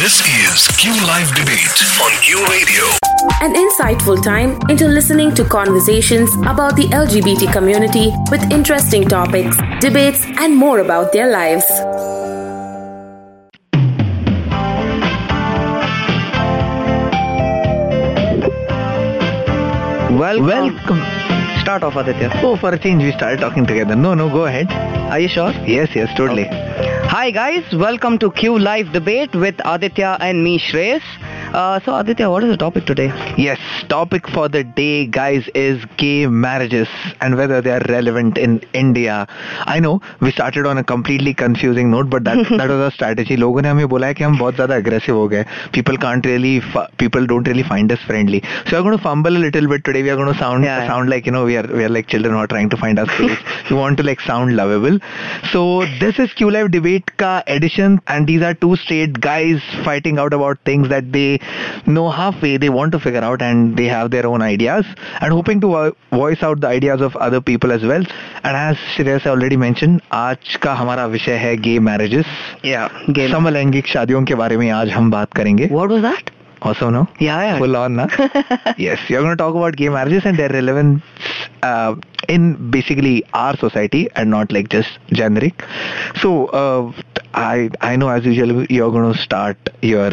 This is Q Live Debate on Q Radio. An insightful time into listening to conversations about the LGBT community with interesting topics, debates, and more about their lives. Welcome. Welcome. Start off, Aditya. Oh, for a change, we started talking together. No, no, go ahead. Are you sure? Yes, yes, totally. Hi, guys. Welcome to Q Live Debate with Aditya and me, Shreyas. Uh, so, Aditya, what is the topic today? Yes, topic for the day, guys, is gay marriages and whether they are relevant in India. I know we started on a completely confusing note, but that that was our strategy. लोगों ने हमें बोला है कि हम बहुत ज़्यादा aggressive हो गए. People can't really, fi- people don't really find us friendly. So we're going to fumble a little bit today. We are going to sound Yeah, yeah. sound like you know we are we are like children who are trying to find our space. we want to like sound lovable. So this is Q Live debate ka edition, and these are two straight guys fighting out about things that they know halfway. They want to figure out, and they have their own ideas, and hoping to vo- voice out the ideas of other people as well. And as Shreyas already mentioned, आज का हमारा विषय है gay marriages. Yeah. Game. समलैंगिक शादियों के बारे में आज हम बात करेंगे. What was that? Also, no? Yeah, yeah. Full on, na? yes, you're going to talk about gay marriages and their relevance uh, in basically our society and not like just generic. So, uh, I I know as usual you're going to start your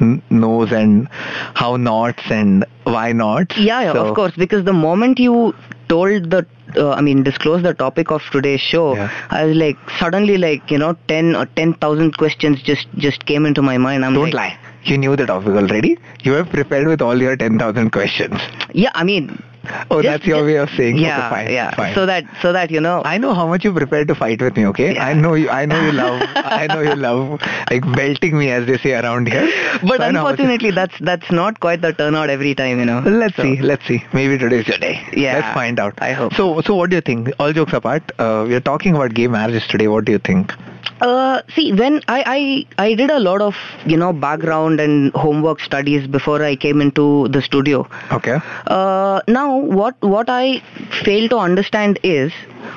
n- nose and how nots and why not. Yeah, yeah, So, of course. Because the moment you told the, uh, I mean, disclosed the topic of today's show, Yeah. I was like, suddenly, like, you know, 10 or 10,000 questions just just came into my mind. I'm Don't like, lie. You knew the topic already. You have prepared with all your 10,000 questions. Yeah, I mean, Oh, just- that's your way of saying yeah, okay, fine, yeah. fine. So that, so that you know, I know how much you prepared to fight with me, okay? Yeah. I know you I know you love I know you love like belting me as they say around here. but So I know how much- unfortunately, that's that's not quite the turnout every time, you know. Let's So- see, let's see. Maybe today's your day. Yeah, Let's find out. I hope. So so what do you think? All jokes apart, uh, we are talking about gay marriages today. What do you think? Uh, see, when I, I I did a lot of you know background and homework studies before I came into the studio. Okay. Uh, now, what what I fail to understand is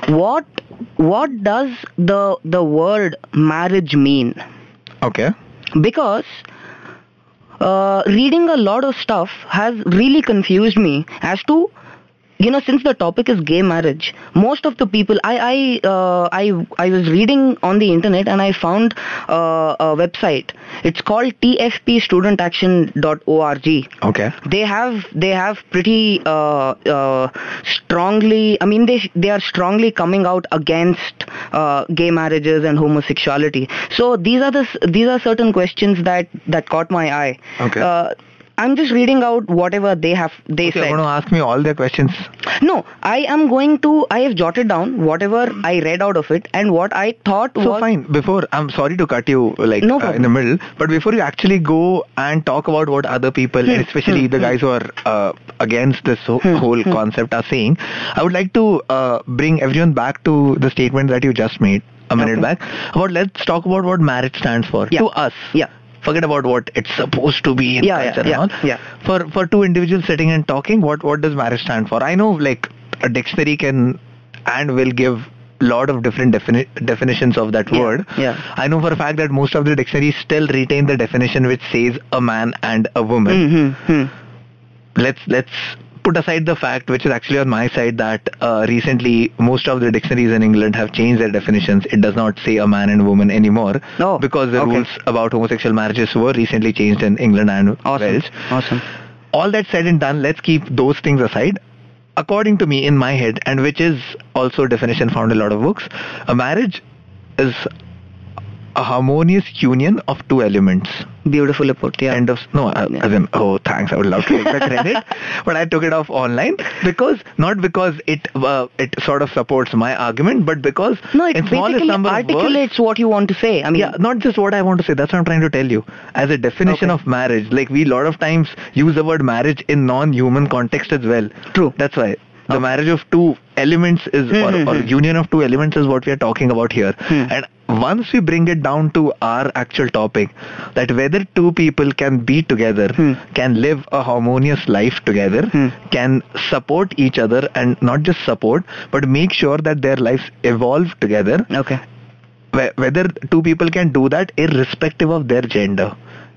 what what does the the word marriage mean? Okay. Because uh, reading a lot of stuff has really confused me as to you know since the topic is gay marriage most of the people i i uh, i i was reading on the internet and i found uh, a website it's called tfpstudentaction.org Okay. they have they have pretty uh, uh, strongly i mean they they are strongly coming out against uh, gay marriages and homosexuality so these are the these are certain questions that that caught my eye Okay. I'm just reading out whatever they have they Okay, said you're going to ask me all their questions. no i am going to i have jotted down whatever i read out of it and what i thought So was fine. Before I'm sorry to cut you like No uh, in the middle, but before you actually go and talk about what other people, Hmm, especially the guys who are uh, against this whole, whole concept, are saying, I would like to uh, bring everyone back to the statement that you just made a minute Okay. back about let's talk about what marriage stands for Yeah. to us. yeah Forget about what it's supposed to be in Yeah, yeah, culture yeah, and all. yeah. For for two individuals sitting and talking, what what does marriage stand for? I know like a dictionary can and will give lot of different defini- definitions of that Yeah, word. yeah. I know for a fact that most of the dictionaries still retain the definition which says a man and a woman. mm-hmm. Let's let's put aside the fact which is actually on my side that uh, recently most of the dictionaries in England have changed their definitions. It does not say a man and woman anymore Oh, because the okay. rules about homosexual marriages were recently changed in England and awesome Wales. awesome All that said and done, let's keep those things aside. According to me, in my head, and which is also a definition found in a lot of books, a marriage is a harmonious union of two elements. beautifully put yeah End of no, Yeah. as in oh thanks, I would love to take the credit, but I took it off online because not because it uh, it sort of supports my argument, but because No, it in smallest basically number of words, articulates what you want to say. I mean, yeah, not just what I want to say. That's what I'm trying to tell you. As a definition Okay. of marriage, like we a lot of times use the word marriage in non-human context as well. True. That's why the marriage of two elements is or, Hmm, or hmm, hmm. union of two elements is what we are talking about here. Hmm. And once we bring it down to our actual topic, that whether two people can be together, Hmm. can live a harmonious life together, Hmm. can support each other, and not just support, but make sure that their lives evolve together okay. whether two people can do that irrespective of their gender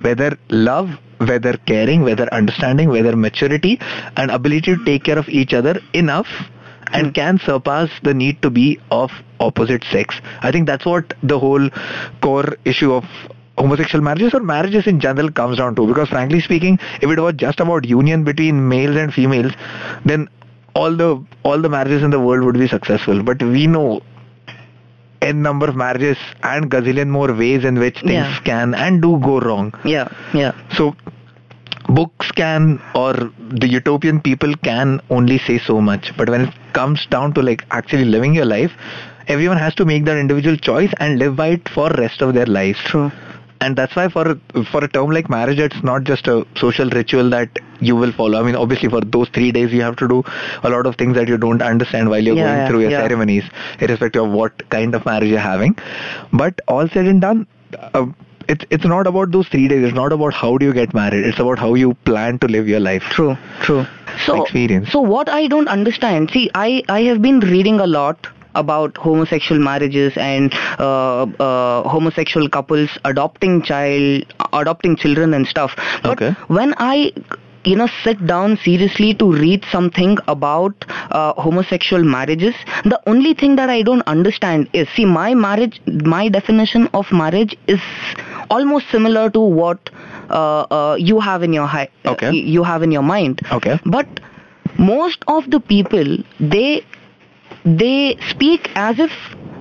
whether love, whether caring, whether understanding, whether maturity, and ability to take care of each other enough and Hmm. can surpass the need to be of opposite sex. I think that's what the whole core issue of homosexual marriages or marriages in general comes down to because frankly speaking if it was just about union between males and females then all the all the marriages in the world would be successful but we know n number of marriages and gazillion more ways in which things Yeah. can and do go wrong Yeah, yeah. so books can or the utopian people can only say so much but when it comes down to like actually living your life everyone has to make their individual choice and live by it for rest of their lives True. And that's why for for a term like marriage it's not just a social ritual that you will follow i mean obviously for those 3 days you have to do a lot of things that you don't understand while you're Yeah, going yeah, through your yeah. ceremonies irrespective of what kind of marriage you're having but all said and done uh, it's it's not about those 3 days it's not about how do you get married it's about how you plan to live your life True, true. So, Experience. so what I don't understand, see, I, I have been reading a lot about homosexual marriages and uh, uh, homosexual couples adopting child, adopting children and stuff. But Okay. when I you know sit down seriously to read something about uh, homosexual marriages the only thing that i don't understand is see my marriage my definition of marriage is almost similar to what uh, uh, you have in your hi- Okay. you have in your mind Okay. but most of the people they they speak as if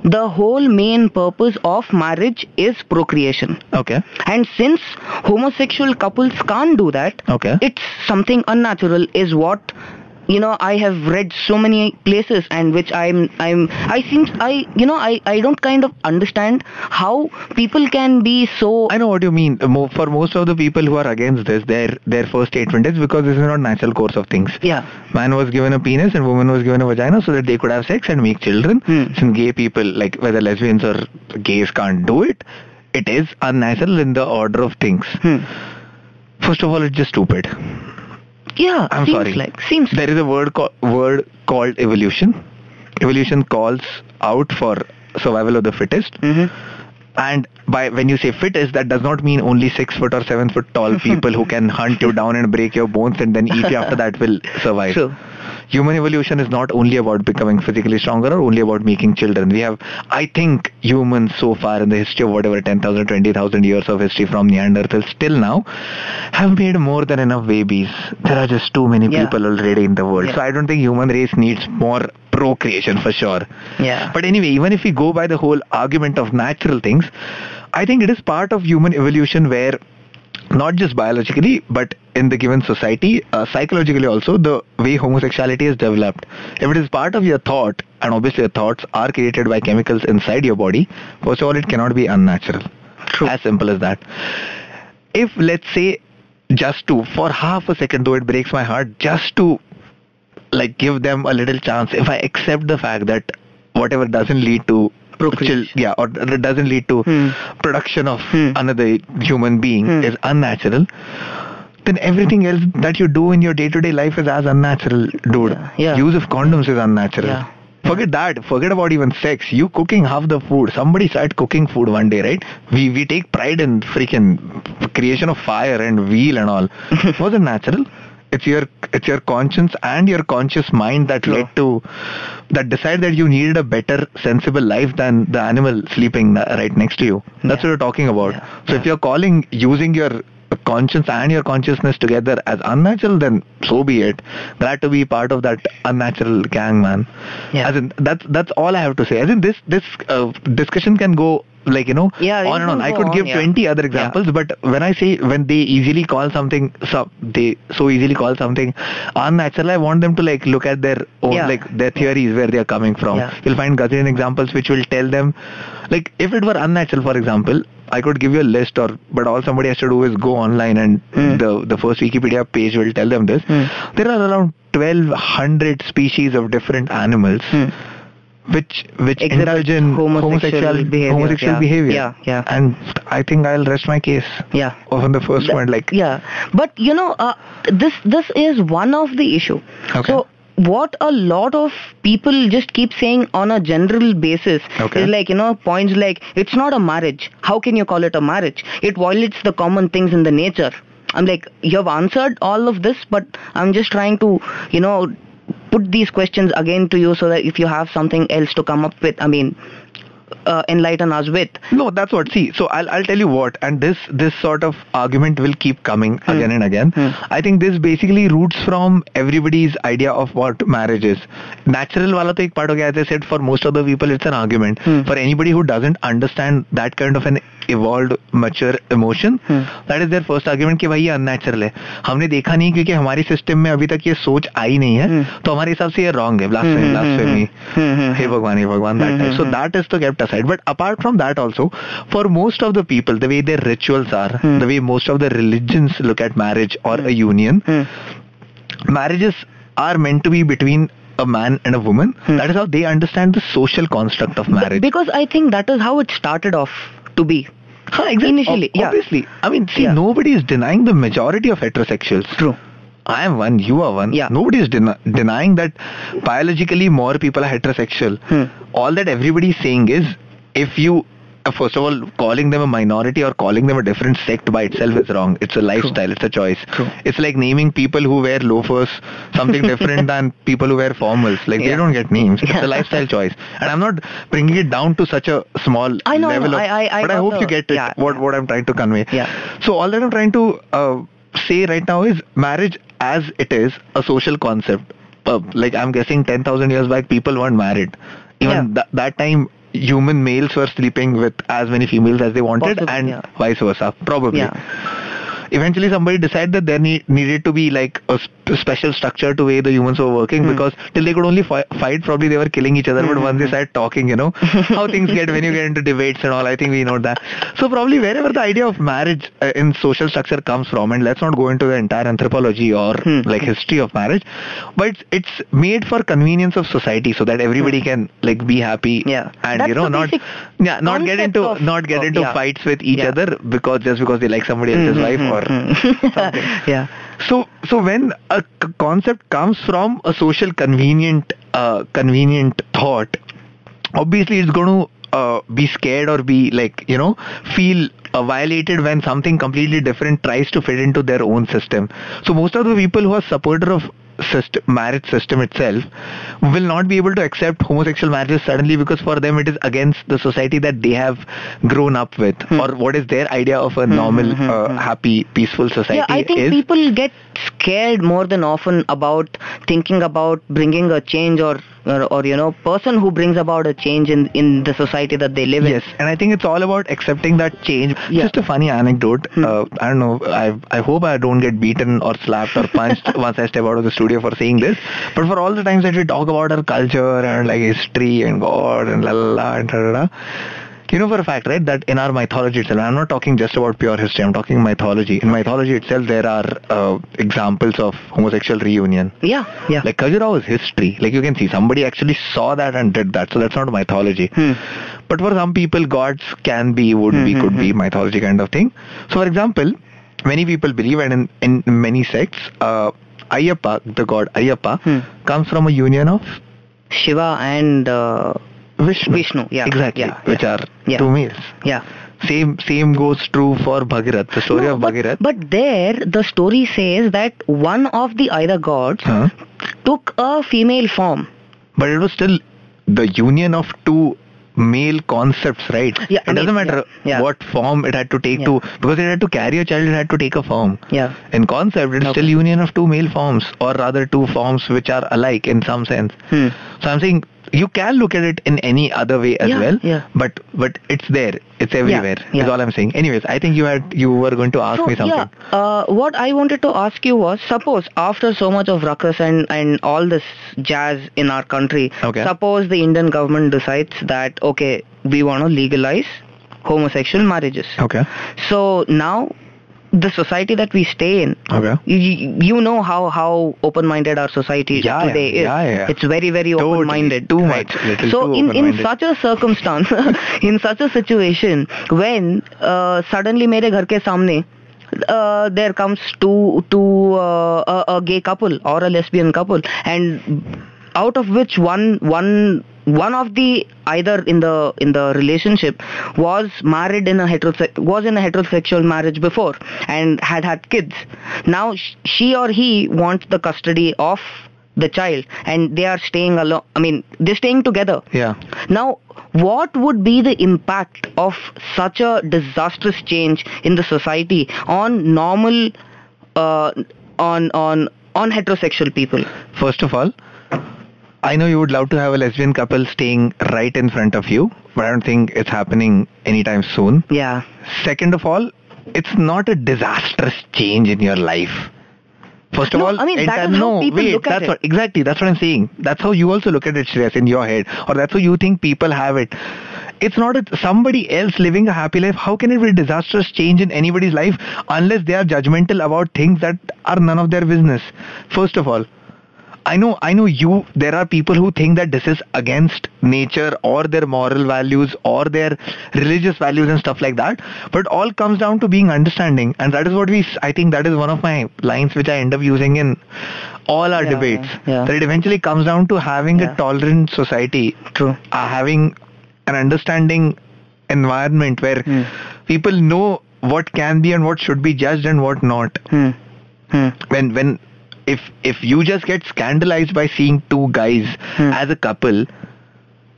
the whole main purpose of marriage is procreation okay and since homosexual couples can't do that Okay. it's something unnatural is what you know i have read so many places and which i'm i'm i seems i you know i i don't kind of understand how people can be so I know what you mean. For most of the people who are against this, their their first statement is because this is not natural course of things. yeah Man was given a penis and woman was given a vagina so that they could have sex and make children. Hmm. Since gay people, like whether lesbians or gays can't do it, it is unnatural in the order of things. hmm. First of all, it's just stupid. Yeah I'm seems sorry. like seems There is a word co- word called evolution. Evolution calls out for survival of the fittest. hmm And by when you say fittest, that does not mean only six foot or seven foot tall people who can hunt you down and break your bones and then eat you after that will survive. True. Human evolution is not only about becoming physically stronger or only about making children. We have, I think, humans so far in the history of whatever 10,000, 20,000 years of history from Neanderthals till now have made more than enough babies. There are just too many Yeah. people already in the world. Yeah. So I don't think human race needs more procreation for sure. yeah But anyway, even if we go by the whole argument of natural things, I think it is part of human evolution where not just biologically, but in the given society, uh, psychologically also, the way homosexuality is developed. If it is part of your thought, and obviously your thoughts are created by chemicals inside your body, first of all, it cannot be unnatural. True. As simple as that. If, let's say, just to, for half a second, though it breaks my heart, just to like give them a little chance if i accept the fact that whatever doesn't lead to yeah or it doesn't lead to Hmm. production of Hmm. another human being Hmm. is unnatural then everything else that you do in your day-to-day life is as unnatural dude Yeah, yeah. use of condoms is unnatural Yeah. Forget that. Forget about even sex. You cooking half the food. Somebody started cooking food one day, right? We we take pride in freaking creation of fire and wheel and all. Wasn't natural. It's your it's your conscience and your conscious mind that True. led to that decide that you needed a better sensible life than the animal sleeping right next to you. That's Yeah. what we're talking about. Yeah. So if you're calling using your conscience and your consciousness together as unnatural, then so be it. Glad to be part of that unnatural gang, man. Yeah. As in, that's that's all I have to say. As in, this this uh, discussion can go like you know Yeah, on and on. I could on, give yeah. 20 other examples, but when I say when they easily call something so they so easily call something unnatural, I want them to like look at their own Yeah. like their theories where they are coming from. Yeah. You'll find gazillion examples which will tell them like if it were unnatural, for example. I could give you a list, or but all somebody has to do is go online and Hmm. the the first Wikipedia page will tell them this. Hmm. There are around 1200 species of different animals Hmm. Which which Exhibit indulge in homosexual behavior, homosexual yeah. behavior. Yeah, yeah. And I think I'll rest my case yeah on the first Th- one. Like yeah but you know uh, this this is one of the issue Okay. so what a lot of people just keep saying on a general basis Okay. is like you know points like it's not a marriage how can you call it a marriage it violates the common things in the nature i'm like you have answered all of this but i'm just trying to you know put these questions again to you so that if you have something else to come up with i mean uh, enlighten us with No, that's what. See, so I'll I'll tell you what, and this this sort of argument will keep coming hmm. again and again. Hmm. I think this basically roots from everybody's idea of what marriage is. Natural wala to ek part ho gaya. As I said, for most of the people, it's an argument. Hmm. For anybody who doesn't understand that kind of an evolve mature emotion that is there first argument कि भाई ये unnatural है। हमने देखा नहीं क्योंकि हमारे system में अभी तक ये सोच आई नहीं है। hmm. तो हमारे हिसाब से ये रॉन्ग है। hmm, hmm, ब्लास्फेमी ब्लास्फेमी हे भगवान हे भगवान that type so that is the kept side but apart from that also for most of the people the way their rituals are the way most of the religions look at marriage और a union marriages are meant to be between a man and a woman. Hmm. That is how they understand the social construct of marriage. Because I think that is how it started off. To be Huh, exactly. initially, Ob- yeah. I mean, see, Yeah. nobody is denying the majority of heterosexuals. true I am one, you are one. Yeah. Nobody is den- denying that biologically more people are heterosexual. Hmm. All that everybody is saying is if you, first of all, calling them a minority or calling them a different sect by itself is wrong. It's a lifestyle, it's a choice. True. It's like naming people who wear loafers something different than people who wear formals. Like they don't get names. It's Yeah. a lifestyle choice. And I'm not bringing it down to such a small I know, level no, of. I- I- I but I hope you get it. yeah, what what I'm trying to convey. Yeah. So all that I'm trying to uh, say right now is marriage as it is a social concept. Uh, like I'm guessing 10,000 years back, people weren't married. Even Yeah. tha- that time, human males were sleeping with as many females as they wanted, Possibly, and yeah. vice versa. Probably. Yeah. Eventually, somebody decided that there need, needed to be like a sp- special structure to way the humans were working Hmm. because till they could only fi- fight, probably they were killing each other. But once they started talking, you know how things get when you get into debates and all. I think we know that. So probably wherever the idea of marriage uh, in social structure comes from, and let's not go into the entire anthropology or Hmm. like history of marriage, but it's, it's made for convenience of society so that everybody can like be happy Hmm. Yeah. and That's you know not yeah not get into of- not get into yeah. fights with each Yeah. other because just because they like somebody else's wife or something. yeah So, so when a c- concept comes from a social convenient, uh, convenient thought, obviously it's going to uh, be scared or be like you know feel uh, violated when something completely different tries to fit into their own system. So most of the people who are supporter of system, marriage system itself will not be able to accept homosexual marriages suddenly because for them it is against the society that they have grown up with hmm. or what is their idea of a normal hmm, hmm, uh, happy peaceful society yeah i think is. people get scared more than often about thinking about bringing a change or or, or you know person who brings about a change in in the society that they live in. Yes, and I think it's all about accepting that change. Yeah. Hmm. Just a funny anecdote. Uh, I don't know. I I hope I don't get beaten or slapped or punched once I step out of the studio for saying this. But for all the times that we talk about our culture and like history and God and la la la and da da da. You know for a fact, right, that in our mythology itself, I'm not talking just about pure history, I'm talking mythology. In mythology itself, there are uh, examples of homosexual reunion. yeah yeah Like Khajuraho is history. Like you can see somebody actually saw that and did that. So that's not mythology. Hmm. But for some people, gods can be, would be, could be mythology kind of thing. So for example, many people believe and in, in many sects, uh, Ayyappa, the god Ayyappa, Hmm. comes from a union of shiva and uh, Vishnu. Vishnu, yeah, Exactly. yeah, which yeah. are Yeah. two males. yeah Same same goes true for Bhagirath. The story No, of but, Bhagirath. but there the story says that one of the either gods Huh? took a female form But it was still the union of two male concepts, right? Yeah, it I doesn't matter yeah, yeah. what form it had to take Yeah. to, because it had to carry a child, it had to take a form. yeah In concept, it's Okay. still union of two male forms, or rather two forms which are alike in some sense. Hmm. So I'm saying you can look at it in any other way as Yeah, well, yeah. but but it's there, it's everywhere. yeah. Is all I'm saying. Anyways, I think you had you were going to ask So, me something. Yeah, uh, what I wanted to ask you was, suppose after so much of ruckus and, and all this jazz in our country, Okay. suppose the Indian government decides that, okay, we want to legalize homosexual marriages. Okay. So now, the society that we stay in. Okay. You, you know how how open minded our society yeah, today is. Yeah, yeah. it's very very totally, open minded too right? much. So too in in such a circumstance in such a situation when uh, suddenly mere ghar ke samne uh, there comes two two uh, a, a gay couple or a lesbian couple and out of which one one one of the either in the in the relationship was married in a heterose- was in a heterosexual marriage before and had had kids now sh- she or he wants the custody of the child and they are staying alone i mean they're staying together Yeah. now, what would be the impact of such a disastrous change in the society on normal, uh, on on on heterosexual people? First of all, I know you would love to have a lesbian couple staying right in front of you, but I don't think it's happening anytime soon. Yeah, Second of all, it's not a disastrous change in your life. First of No, all, I mean, entire- no, people wait, look at that's it. What, exactly, that's what I'm saying. That's how you also look at it, Shreyas, in your head, or that's how you think people have it. It's not a, somebody else living a happy life. How can it be a disastrous change in anybody's life unless they are judgmental about things that are none of their business? First of all, I know, I know you. There are people who think that this is against nature or their moral values or their religious values and stuff like that. But all comes down to being understanding, and that is what we. I think that is one of my lines which I end up using in all our Yeah, debates. yeah. That it eventually comes down to having Yeah. a tolerant society, true. uh, having an understanding environment where Hmm. people know what can be and what should be judged and what not. Hmm. when when if if you just get scandalized by seeing two guys Hmm. as a couple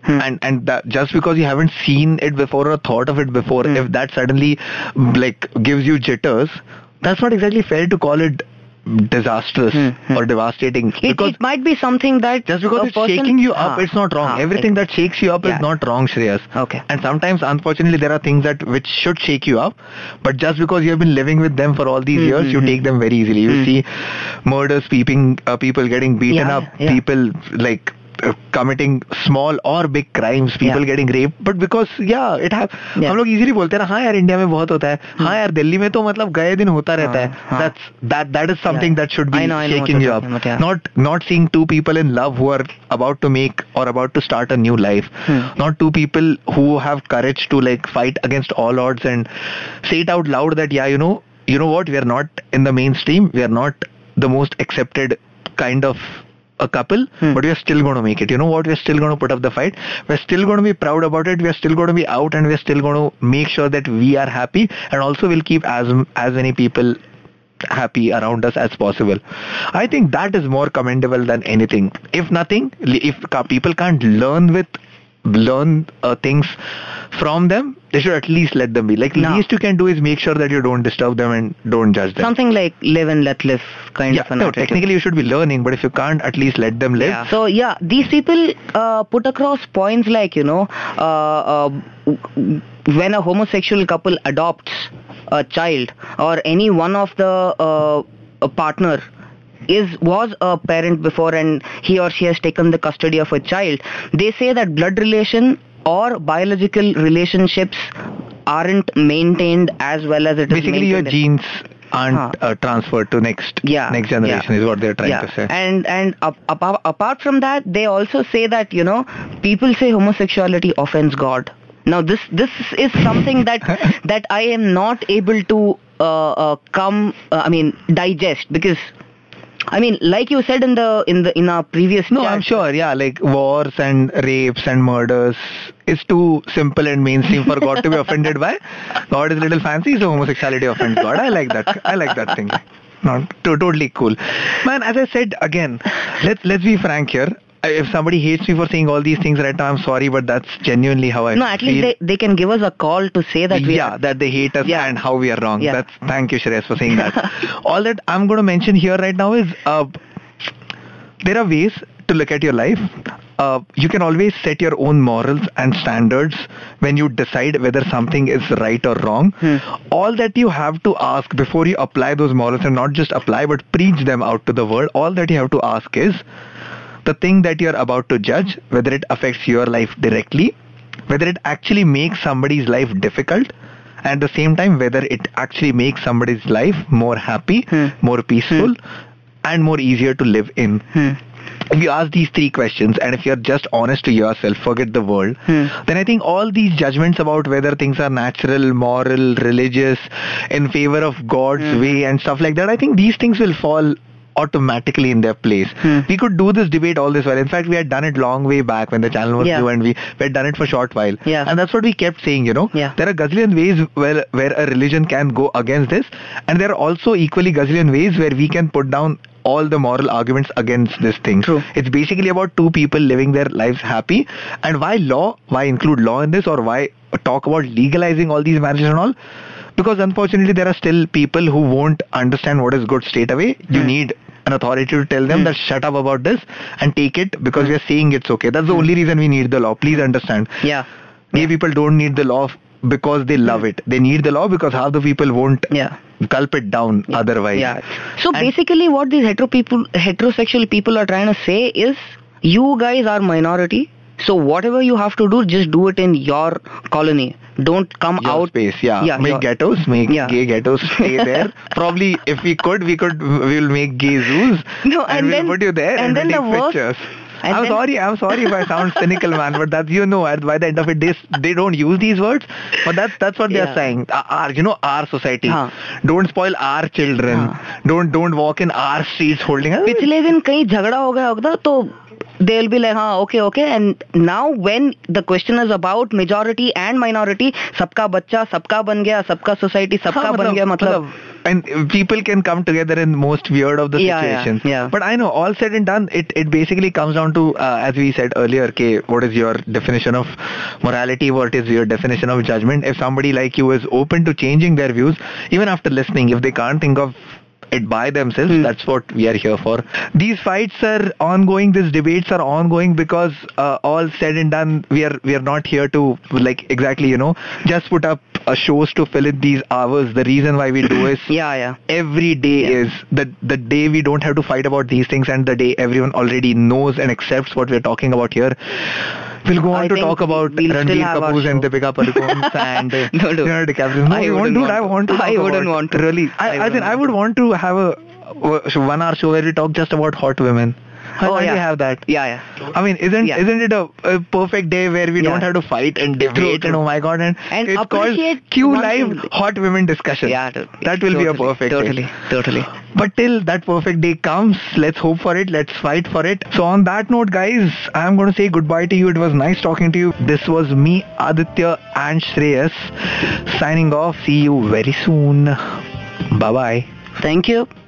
Hmm. and and that just because you haven't seen it before or thought of it before Hmm. if that suddenly like gives you jitters that's not exactly fair to call it disastrous Hmm, hmm. or devastating It, because it might be something that just because it's person- shaking you up Ah, it's not wrong ah, everything that shakes you up Yeah. is not wrong shreyas Okay. and sometimes unfortunately there are things that which should shake you up but just because you have been living with them for all these Hmm, years hmm, you hmm. take them very easily you Hmm. see murders peeping uh, people getting beaten Yeah, up yeah. people like uh, committing small or big crimes people Yeah. getting raped but because yeah it have Yeah. हम लोग easily बोलते हैं ना हाँ यार India में बहुत होता है हाँ यार दिल्ली में तो मतलब गए दिन होता रहता है हाँ. that's that that is something Yeah. that should be I know, I know what shaking you're you up talking about, yeah. not not seeing two people in love who are about to make or about to start a new life Hmm. not two people who have courage to like fight against all odds and say it out loud that yeah you know you know what we are not in the mainstream we are not the most accepted kind of a couple Hmm. but we are still going to make it you know what we're still going to put up the fight we're still going to be proud about it we're still going to be out and we're still going to make sure that we are happy and also we'll keep as as many people happy around us as possible. I think that is more commendable than anything. If nothing, if people can't learn with learn uh, things from them, they should at least let them be. Like No. least you can do is make sure that you don't disturb them and don't judge them. something like live and let live kind yeah, of an no, attitude. technically you should be learning, but if you can't, at least let them live. So yeah, these people uh, put across points like you know, uh, uh, when a homosexual couple adopts a child or any one of the uh, a partner is was a parent before and he or she has taken the custody of a child, they say that blood relation or biological relationships aren't maintained as well as it is Basically, your genes aren't Huh. uh, transferred to next yeah next generation yeah. is what they're trying yeah. to say. and and ap- ap- apart from that they also say that you know people say homosexuality offends god now this this is something that that i am not able to uh, uh, come uh, i mean digest because i mean like you said in the in the in our previous No, chat, I'm sure. Yeah, like wars and rapes and murders is too simple and mainstream for God to be offended by. God is a little fancy, so homosexuality offends God. I like that. I like that thing. Not to, totally cool, man. As I said again, let's let's be frank here. If somebody hates me for saying all these things right now, I'm sorry, but that's genuinely how I feel. no at least they, they can give us a call to say that we yeah, that they hate us Yeah. and how we are wrong. Yeah. That's thank you, Shreyas, for saying that. All that I'm going to mention here right now is uh, there are ways to look at your life. Uh, you can always set your own morals and standards when you decide whether something is right or wrong. Hmm. All that you have to ask before you apply those morals and not just apply but preach them out to the world, all that you have to ask is the thing that you're about to judge, whether it affects your life directly, whether it actually makes somebody's life difficult, and at the same time, whether it actually makes somebody's life more happy, Hmm. more peaceful, and more easier to live in. Hmm. if you ask these three questions and if you're just honest to yourself, forget the world, Hmm. then I think all these judgments about whether things are natural, moral, religious, in favor of God's Hmm. way and stuff like that, I think these things will fall automatically in their place. Hmm. We could do this debate all this while. In fact, we had done it long way back when the channel was Yeah. new and we, we had done it for a short while. Yeah. And that's what we kept saying, you know. Yeah. There are gazillion ways where, where a religion can go against this and there are also equally gazillion ways where we can put down all the moral arguments against this thing. True. It's basically about two people living their lives happy. And why law? Why include law in this or why talk about legalizing all these marriages and all? Because unfortunately there are still people who won't understand what is good straight away. You Hmm. need an authority to tell them Hmm. that shut up about this and take it because hmm. we are saying it's okay. That's the only hmm. reason we need the law. Please hmm. understand. Yeah. Gay people don't need the law because they love it. They need the law because half the people won't Yeah. gulp it down otherwise. Yeah. So And- basically, what these hetero people, heterosexual people are trying to say is, you guys are minority. So whatever you have to do, just do it in your colony. Don't come Your out. space, yeah. Yeah, make your- ghettos, make Yeah. gay ghettos stay there. Probably, if we could, we could. We will make gay zoos. No, and, and we'll then- put you there and and, then we'll the worst- pictures. And I'm then- sorry. I'm sorry if I sound cynical, man. But that you know, by the end of it, they they don't use these words. But that's that's what they're Yeah. saying. Our, you know, our society. हाँ. Don't spoil our children. Don't don't walk in our streets holding. पिछले दिन कहीं झगड़ा हो गया होगा तो they will be like हाँ okay okay and now when the question is about majority and minority सबका बच्चा सबका बन गया सबका society सबका हाँ, बन गया मतलब and people can come together in most weird of the Yeah, yeah, situations. yeah. But I know all said and done, it it basically comes down to uh, as we said earlier, okay, what is your definition of morality? What is your definition of judgment? If somebody like you is open to changing their views, even after listening, if they can't think of it by themselves. Hmm. that's what we are here for. These fights are ongoing. These debates are ongoing because uh, all said and done we are we are not here to like exactly you know just put up uh, shows to fill in these hours. The reason why we do is yeah yeah. every day Yeah. is the the day we don't have to fight about these things and the day everyone already knows and accepts what we're talking about here we'll go on I to talk about we'll Ranbir Kapoor and. Deepika Padukone and No, no. Leonardo DiCaprio. No, I won't wouldn't do want that. I to. want to. I wouldn't want to. Really, I I, I, think I would want to have a one hour show where we talk just about hot women. Why Oh, yeah. have that? yeah yeah I mean, isn't Yeah. isn't it a, a perfect day where we Yeah. don't have to fight and debate True, and oh my god and, And it's called Q Live. Hot Women Discussion. yeah that will be a Totally, perfect totally day. totally But till that perfect day comes, let's hope for it. Let's fight for it. So on that note, guys, I'm going to say goodbye to you. It was nice talking to you. This was me, Aditya and Shreyas, signing off. See you very soon. Bye bye. thank you